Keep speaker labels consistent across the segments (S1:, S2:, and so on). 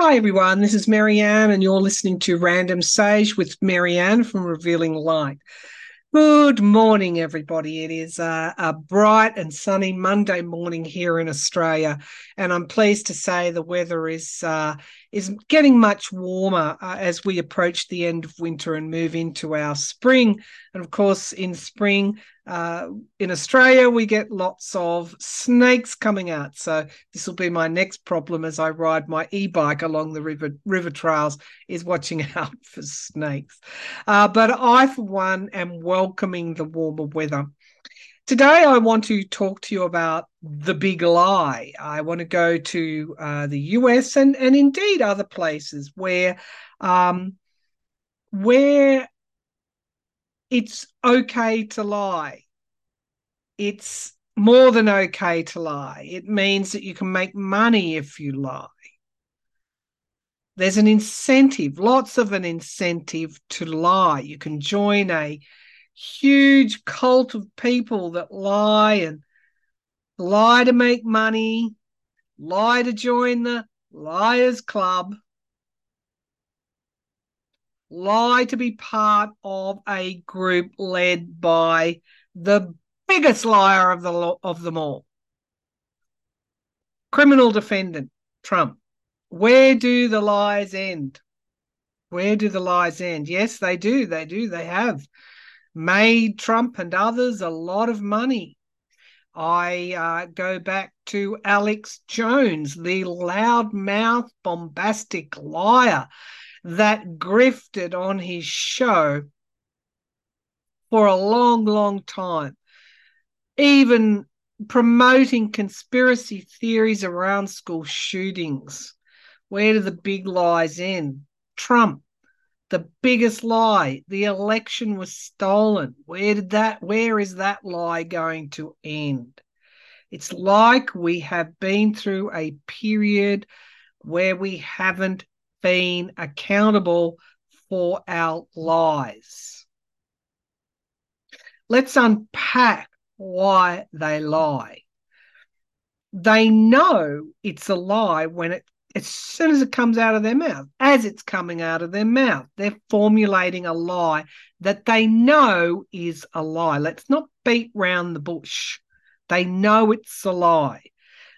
S1: Hi, everyone. This is Marianne, and you're listening to Random Sage with Marianne from Revealing Light. Good morning, everybody. It is a, a, bright and sunny Monday morning here in Australia, and I'm pleased to say the weather is uh, is getting much warmer uh, as we approach the end of winter and move into our spring. And of course, in spring uh, in Australia, we get lots of snakes coming out. So this will be my next problem as I ride my e-bike along the river river trails is watching out for snakes. Uh, but I, for one, am welcoming the warmer weather. Today, I want to talk to you about the big lie. I want to go to uh, the US and and indeed other places where um, where it's okay to lie. It's more than okay to lie. It means that you can make money if you lie. There's an incentive, lots of an incentive to lie. You can join a huge cult of people that lie and lie to make money, lie to join the Liars Club lie to be part of a group led by the biggest liar of the of them all. Criminal defendant trump. Where do the lies end? Where do the lies end? Yes they do. They do. They have made trump and others a lot of money I uh, go back to Alex Jones, the loudmouth, bombastic liar that grifted on his show for a long, long time, even promoting conspiracy theories around school shootings. Where do the big lies end? Trump, the biggest lie, the election was stolen. Where did that where is that lie going to end? It's like we have been through a period where we haven't been accountable for our lies. Let's unpack why they lie. They know it's a lie when it as soon as it comes out of their mouth, as it's coming out of their mouth, they're formulating a lie that they know is a lie. Let's not beat round the bush. They know it's a lie.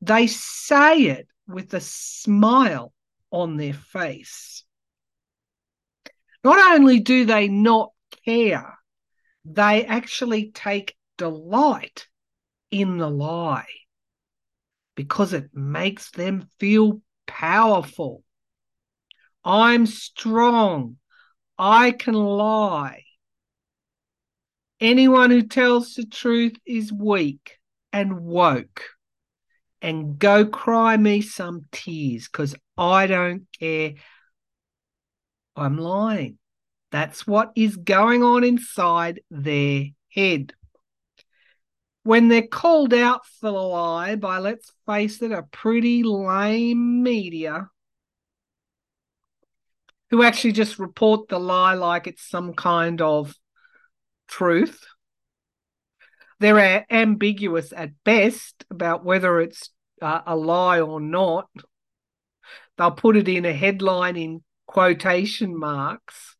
S1: They say it with a smile on their face. Not only do they not care, they actually take delight in the lie because it makes them feel powerful. I'm strong. I can lie. Anyone who tells the truth is weak and woke and go cry me some tears because I don't care. I'm lying. That's what is going on inside their head. When they're called out for the lie by, let's face it, a pretty lame media who actually just report the lie like it's some kind of truth. They're ambiguous at best about whether it's uh, a lie or not. They'll put it in a headline in quotation marks.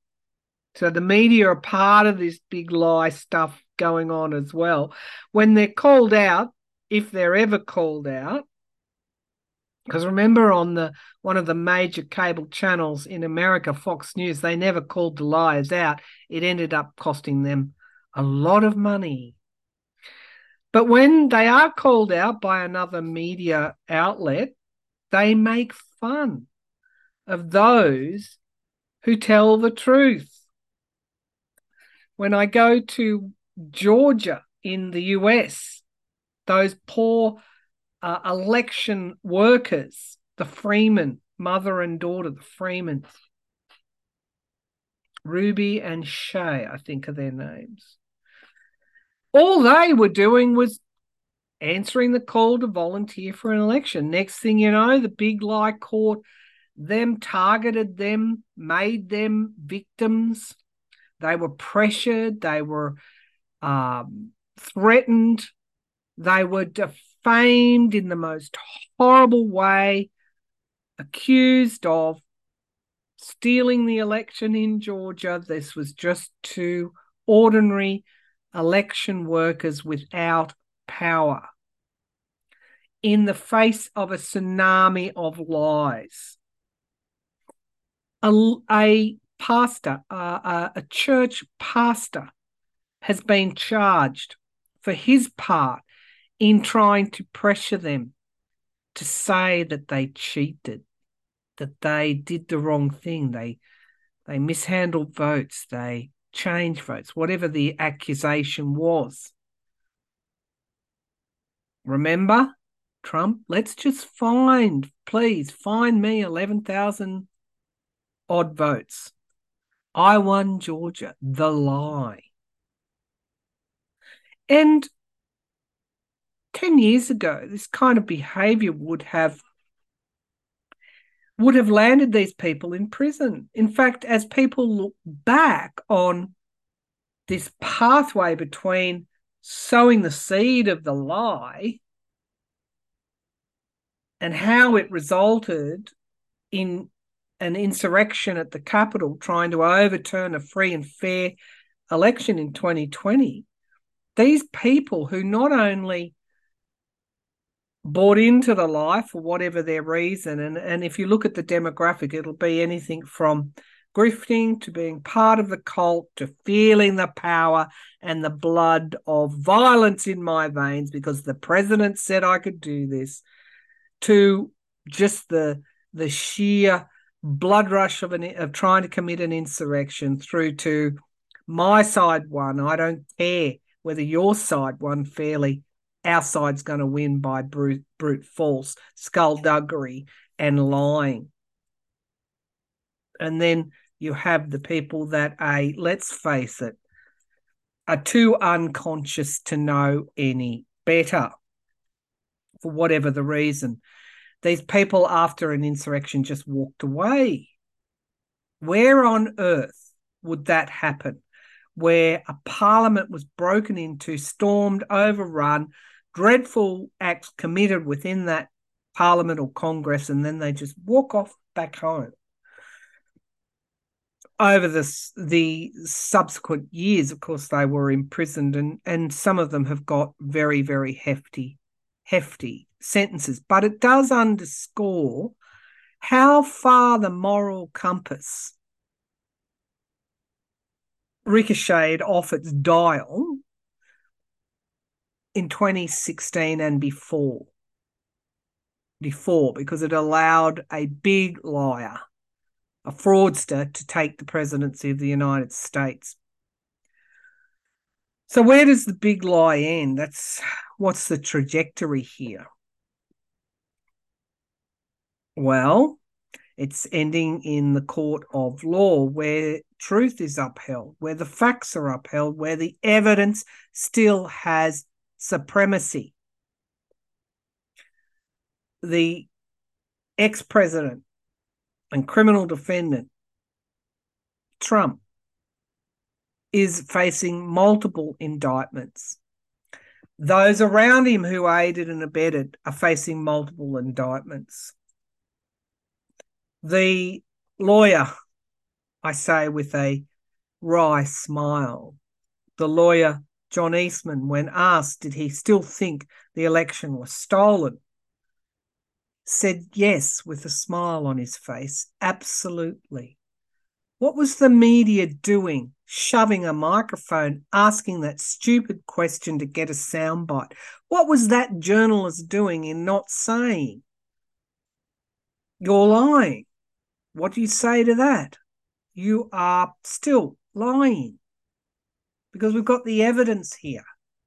S1: So the media are part of this big lie stuff going on as well. When they're called out, if they're ever called out, because remember on the one of the major cable channels in America, Fox News, they never called the liars out. It ended up costing them a lot of money. But when they are called out by another media outlet, they make fun of those who tell the truth. When I go to Georgia in the US, those poor uh, election workers, the Freeman, mother and daughter, the Freemans, Ruby and Shaye, I think are their names all they were doing was answering the call to volunteer for an election. Next thing you know, the big lie caught them, targeted them, made them victims. They were pressured, they were um, threatened, they were defamed in the most horrible way. accused of stealing the election in Georgia. This was just two ordinary election workers without power in the face of a tsunami of lies. A, a pastor, uh, a church pastor, has been charged for his part in trying to pressure them to say that they cheated, that they did the wrong thing, they they mishandled votes, they changed votes, whatever the accusation was. Remember, Trump, let's just find, please find me 11,000 odd votes. I won Georgia, the lie. And 10 years ago, this kind of behavior would have would have landed these people in prison. In fact, as people look back on this pathway between sowing the seed of the lie and how it resulted in an insurrection at the Capitol trying to overturn a free and fair election in 2020. These people who not only bought into the lie for whatever their reason, and, and if you look at the demographic, it'll be anything from grifting to being part of the cult to feeling the power and the blood of violence in my veins because the president said I could do this to just the the sheer blood rush of an of trying to commit an insurrection through to my side won. I don't care whether your side won fairly. Our side's going to win by brute, brute force, skullduggery, and lying. And then you have the people that are, let's face it, are too unconscious to know any better for whatever the reason. These people, after an insurrection, just walked away. Where on earth would that happen? Where a parliament was broken into, stormed, overrun, dreadful acts committed within that parliament or congress, and then they just walk off back home. Over this, the subsequent years, of course, they were imprisoned, and, and some of them have got very, very hefty, hefty sentences, but it does underscore how far the moral compass ricocheted off its dial in 2016 and before. Before, because it allowed a big liar, a fraudster, to take the presidency of the United States. So, where does the big lie end? That's what's the trajectory here? Well, it's ending in the court of law where truth is upheld, where the facts are upheld, where the evidence still has supremacy. The ex president and criminal defendant, Trump, is facing multiple indictments. Those around him who aided and abetted are facing multiple indictments. The lawyer, I say with a wry smile, the lawyer, John Eastman, when asked did he still think the election was stolen, said yes with a smile on his face. Absolutely. What was the media doing, shoving a microphone, asking that stupid question to get a soundbite? What was that journalist doing in not saying, You're lying? What do you say to that? You are still lying because we've got the evidence here.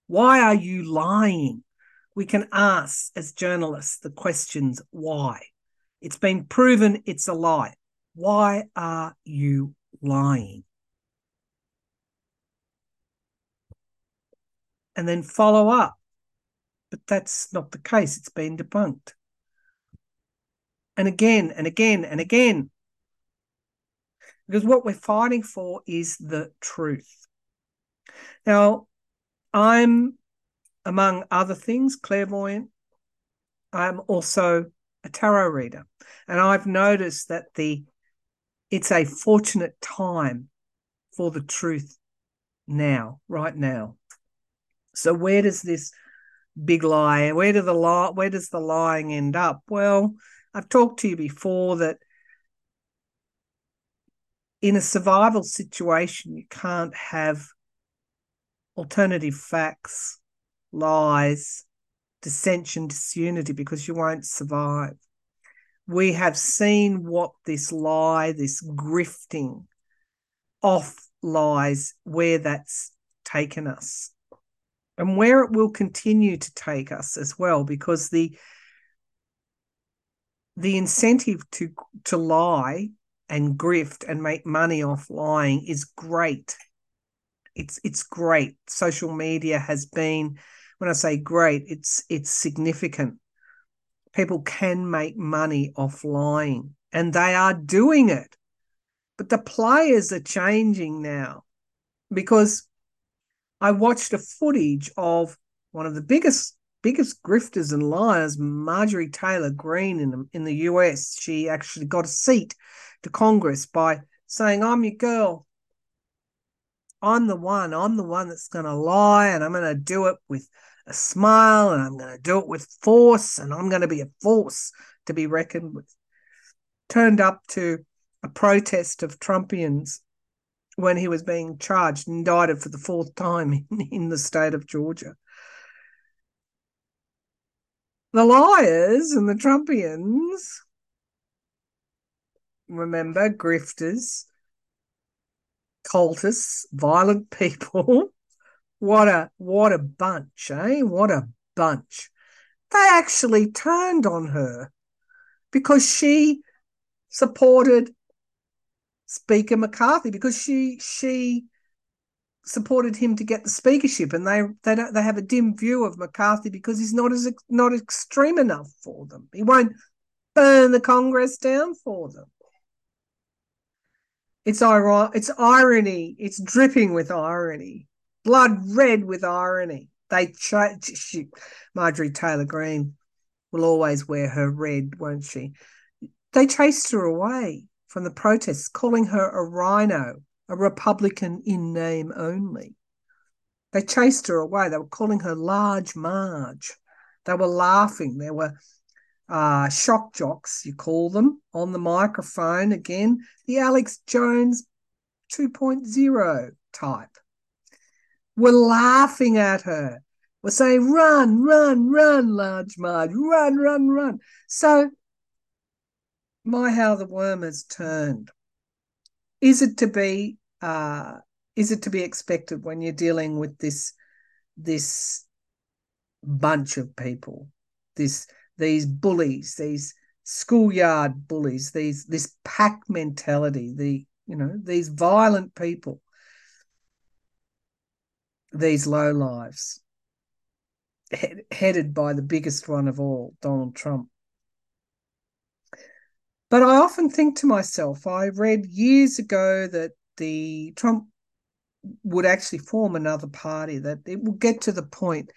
S1: Why are you lying? We can ask as journalists the questions why. It's been proven it's a lie. Why are you lying? And then follow up. But that's not the case. It's been debunked. And again and again and again. Because what we're fighting for is the truth. Now, I'm, among other things, clairvoyant. I'm also a tarot reader, and I've noticed that the it's a fortunate time for the truth now, right now. So where does this big lie? Where do the lie? Where does the lying end up? Well, I've talked to you before that in a survival situation, you can't have alternative facts, lies, dissension, disunity because you won't survive. We have seen what this lie, this grifting off lies, where that's taken us and where it will continue to take us as well because the the incentive to to lie and grift and make money off lying is great. It's it's great. Social media has been when i say great it's it's significant. People can make money off lying and they are doing it. But the players are changing now because i watched a footage of one of the biggest biggest grifters and liars marjorie taylor greene in, in the us she actually got a seat to congress by saying i'm your girl I'm the one. I'm the one that's going to lie and I'm going to do it with a smile and I'm going to do it with force and I'm going to be a force to be reckoned with. Turned up to a protest of Trumpians when he was being charged, and indicted for the fourth time in, in the state of Georgia. The liars and the Trumpians, remember, grifters, cultists, violent people. what a what a bunch, eh? What a bunch. They actually turned on her because she supported Speaker McCarthy because she she supported him to get the speakership, and they they don't they have a dim view of McCarthy because he's not as not extreme enough for them. He won't burn the Congress down for them. It's ir- it's irony. It's dripping with irony. Blood red with irony. They ch- Marjorie Taylor Greene will always wear her red, won't she? They chased her away from the protests, calling her a RINO, a Republican in name only. They chased her away. They were calling her Large Marge. They were laughing. They were uh, shock jocks, you call them, on the microphone. Again, the Alex Jones 2.0 type. We're laughing at her. We're saying, run, run, run, large Marge, run, run, run. So, my how the worm has turned. Is it to be uh, is it to be expected when you're dealing with this this bunch of people, this these bullies, these schoolyard bullies, these this pack mentality, the you know these violent people, these low lives, he- headed by the biggest one of all, Donald Trump. But I often think to myself, I read years ago that the Trump would actually form another party, that it will get to the point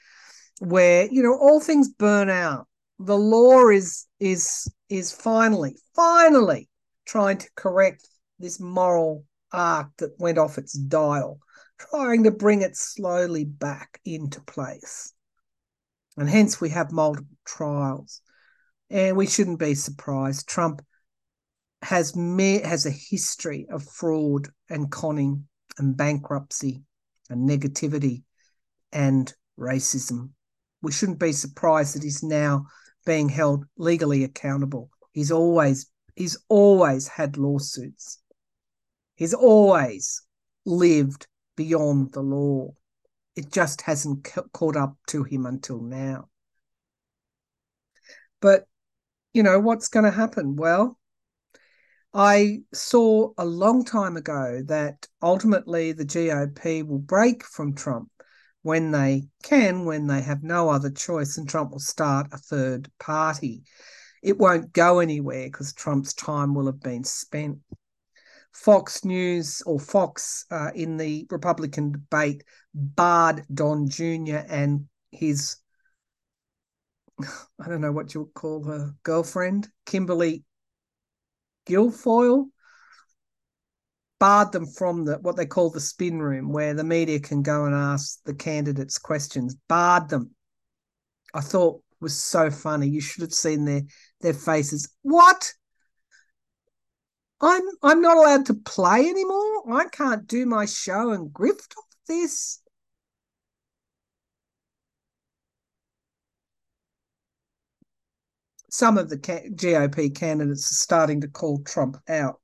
S1: where, you know, all things burn out the law is is is finally finally trying to correct this moral arc that went off its dial trying to bring it slowly back into place. And hence we have multiple trials. And we shouldn't be surprised. Trump has me- has a history of fraud and conning and bankruptcy and negativity and racism. We shouldn't be surprised that he's now being held legally accountable. He's always he's always had lawsuits. He's always lived beyond the law. It just hasn't caught up to him until now. But you know what's going to happen? Well, I saw a long time ago that ultimately the GOP will break from Trump when they can, when they have no other choice, and Trump will start a third party. It won't go anywhere because Trump's time will have been spent. Fox News or Fox uh, in the Republican debate barred Don Jr. and his I don't know what you would call her girlfriend, Kimberly Guilfoyle, barred them from the what they call the spin room, where the media can go and ask the candidates questions. Barred them. I thought was so funny. You should have seen their their faces. What? I'm I'm not allowed to play anymore. I can't do my show and grift off this. Some of the GOP candidates are starting to call Trump out.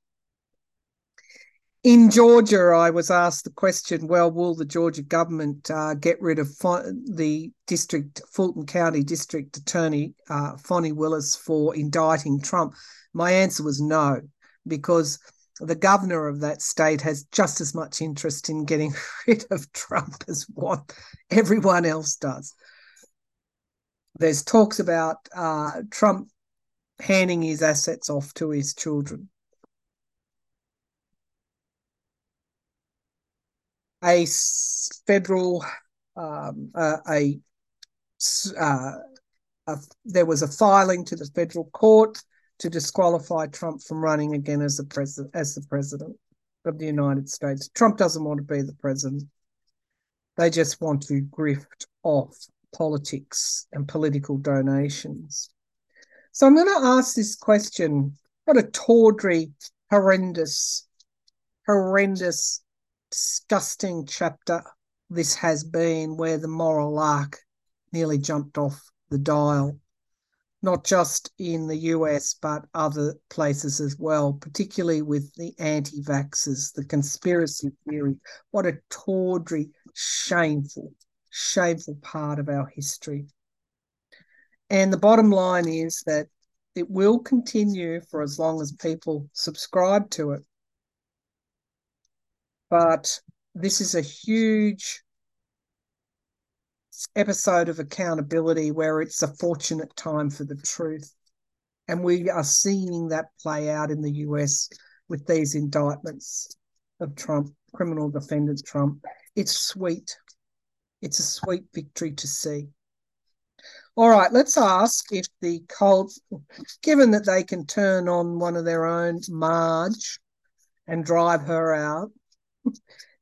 S1: In Georgia, I was asked the question well, will the Georgia government uh, get rid of the district, Fulton County District Attorney, uh, Fani Willis, for indicting Trump? My answer was no, because the governor of that state has just as much interest in getting rid of Trump as what everyone else does. There's talks about uh, Trump handing his assets off to his children. A federal um, uh, a, uh, a, there was a filing to the federal court to disqualify Trump from running again as the president as the president of the United States. Trump doesn't want to be the president. They just want to grift off politics and political donations. So I'm going to ask this question: What a tawdry, horrendous, horrendous disgusting chapter this has been where the moral arc nearly jumped off the dial, not just in the US, but other places as well, particularly with the anti vaxxers, the conspiracy theory. What a tawdry, shameful, shameful part of our history. And the bottom line is that it will continue for as long as people subscribe to it. But this is a huge episode of accountability where it's a fortunate time for the truth. And we are seeing that play out in the US with these indictments of Trump, criminal defendant Trump. It's sweet. It's a sweet victory to see. All right, let's ask if the Colts, given that they can turn on one of their own, Marge, and drive her out,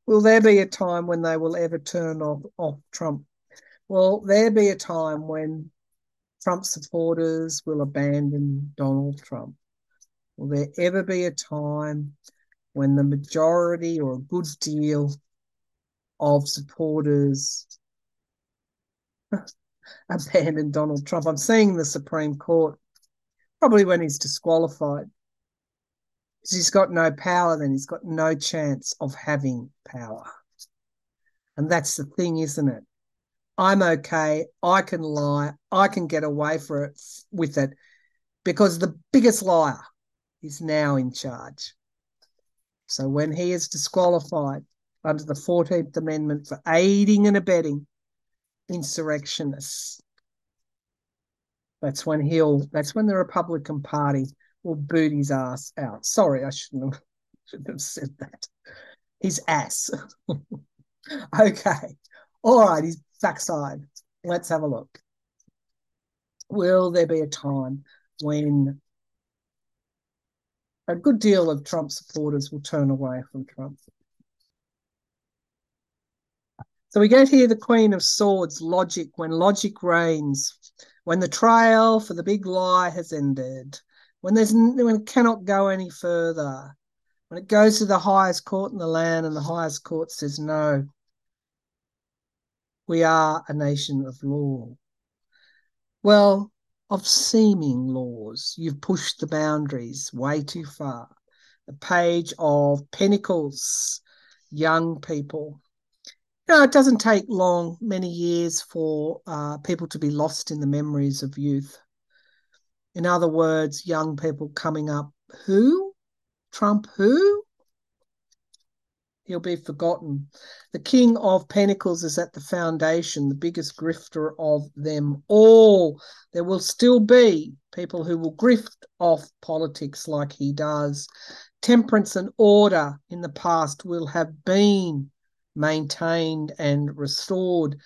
S1: will there be a time when they will ever turn off, off Trump? Will there be a time when Trump supporters will abandon Donald Trump? Will there ever be a time when the majority or a good deal of supporters abandon Donald Trump? I'm seeing the Supreme Court probably when he's disqualified he's got no power, then he's got no chance of having power. And that's the thing, isn't it? I'm okay. I can lie. I can get away for it with it because the biggest liar is now in charge. So when he is disqualified under the 14th Amendment for aiding and abetting insurrectionists, that's when he'll that's when the Republican Party will boot his ass out. Sorry, I shouldn't have, shouldn't have said that. His ass. okay. All right, his backside. Let's have a look. Will there be a time when a good deal of Trump supporters will turn away from Trump? So we get here the Queen of Swords, logic, when logic reigns, when the trial for the big lie has ended, when there's when it cannot go any further, when it goes to the highest court in the land and the highest court says no, we are a nation of law. Well, of seeming laws, you've pushed the boundaries way too far. A page of pentacles, young people. You know, it doesn't take long, many years for uh, people to be lost in the memories of youth. In other words, young people coming up, who? Trump who? He'll be forgotten. The King of Pentacles is at the foundation, the biggest grifter of them all. There will still be people who will grift off politics like he does. Temperance and order in the past will have been maintained and restored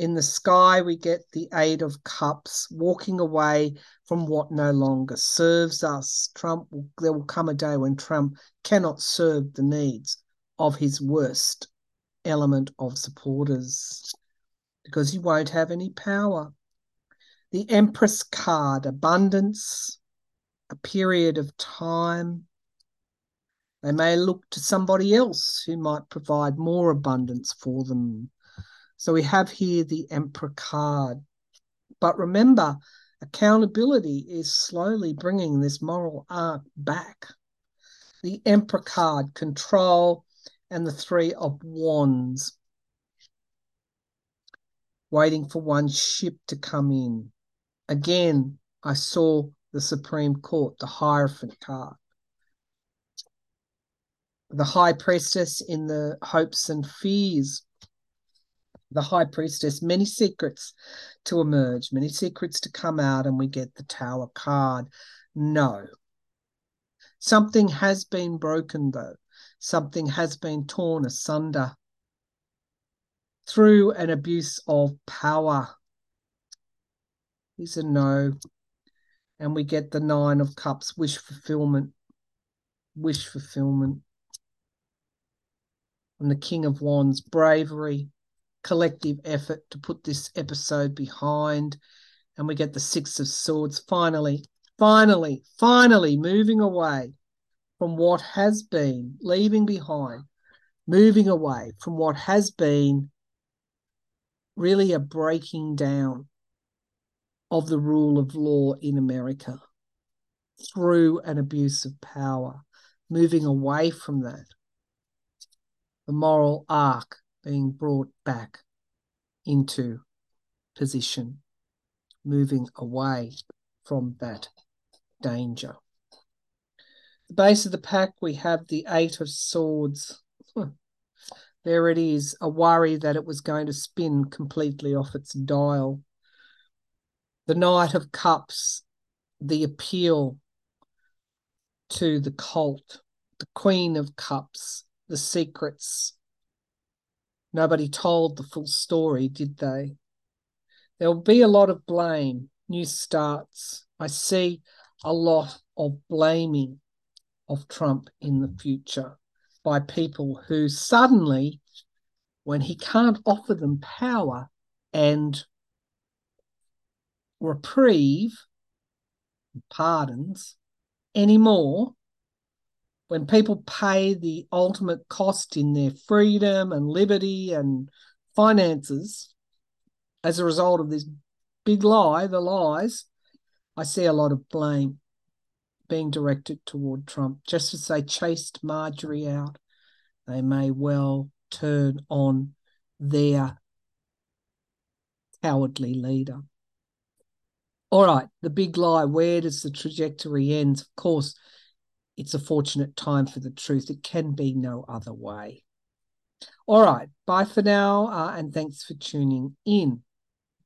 S1: In the sky, we get the Eight of Cups, walking away from what no longer serves us. Trump, there will come a day when Trump cannot serve the needs of his worst element of supporters because he won't have any power. The Empress card, abundance, a period of time. They may look to somebody else who might provide more abundance for them. So we have here the Emperor card. But remember, accountability is slowly bringing this moral arc back. The Emperor card, control, and the Three of Wands. Waiting for one ship to come in. Again, I saw the Supreme Court, the Hierophant card. The High Priestess in the hopes and fears. The High Priestess, many secrets to emerge, many secrets to come out, and we get the Tower card. No. Something has been broken, though. Something has been torn asunder through an abuse of power is a no. And we get the Nine of Cups, wish fulfillment. Wish fulfillment. And the King of Wands, bravery, collective effort to put this episode behind. And we get the Six of Swords, finally, finally, finally moving away from what has been, leaving behind, moving away from what has been really a breaking down of the rule of law in America through an abuse of power, moving away from that. The moral arc being brought back into position, moving away from that danger. The base of the pack, we have the Eight of Swords. There it is, a worry that it was going to spin completely off its dial the Knight of Cups, the appeal to the cult, the Queen of Cups, the secrets. Nobody told the full story, did they? There will be a lot of blame, new starts. I see a lot of blaming of Trump in the future by people who suddenly, when he can't offer them power and reprieve, pardons anymore when people pay the ultimate cost in their freedom and liberty and finances as a result of this big lie, the lies, I see a lot of blame being directed toward Trump. Just as they chased Marjorie out, they may well turn on their cowardly leader. All right, the big lie. Where does the trajectory end? Of course, it's a fortunate time for the truth. It can be no other way. All right, bye for now, uh, and thanks for tuning in.